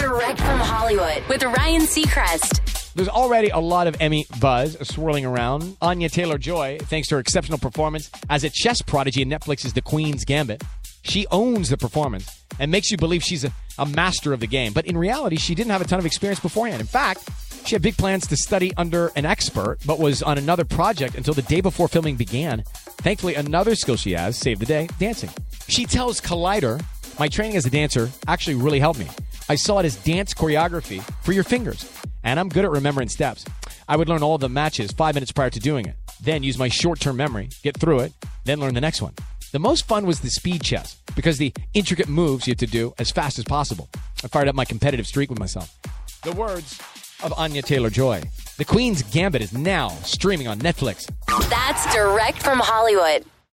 Direct from Hollywood with Ryan Seacrest. There's already a lot of Emmy buzz swirling around. Anya Taylor Joy, thanks to her exceptional performance as a chess prodigy in Netflix's The Queen's Gambit, she owns the performance and makes you believe she's a, a master of the game. But in reality, she didn't have a ton of experience beforehand. In fact, she had big plans to study under an expert, but was on another project until the day before filming began. Thankfully, another skill she has saved the day dancing. She tells Collider, My training as a dancer actually really helped me. I saw it as dance choreography for your fingers, and I'm good at remembering steps. I would learn all the matches five minutes prior to doing it, then use my short term memory, get through it, then learn the next one. The most fun was the speed chess because the intricate moves you had to do as fast as possible. I fired up my competitive streak with myself. The words of Anya Taylor Joy. The Queen's Gambit is now streaming on Netflix. That's direct from Hollywood.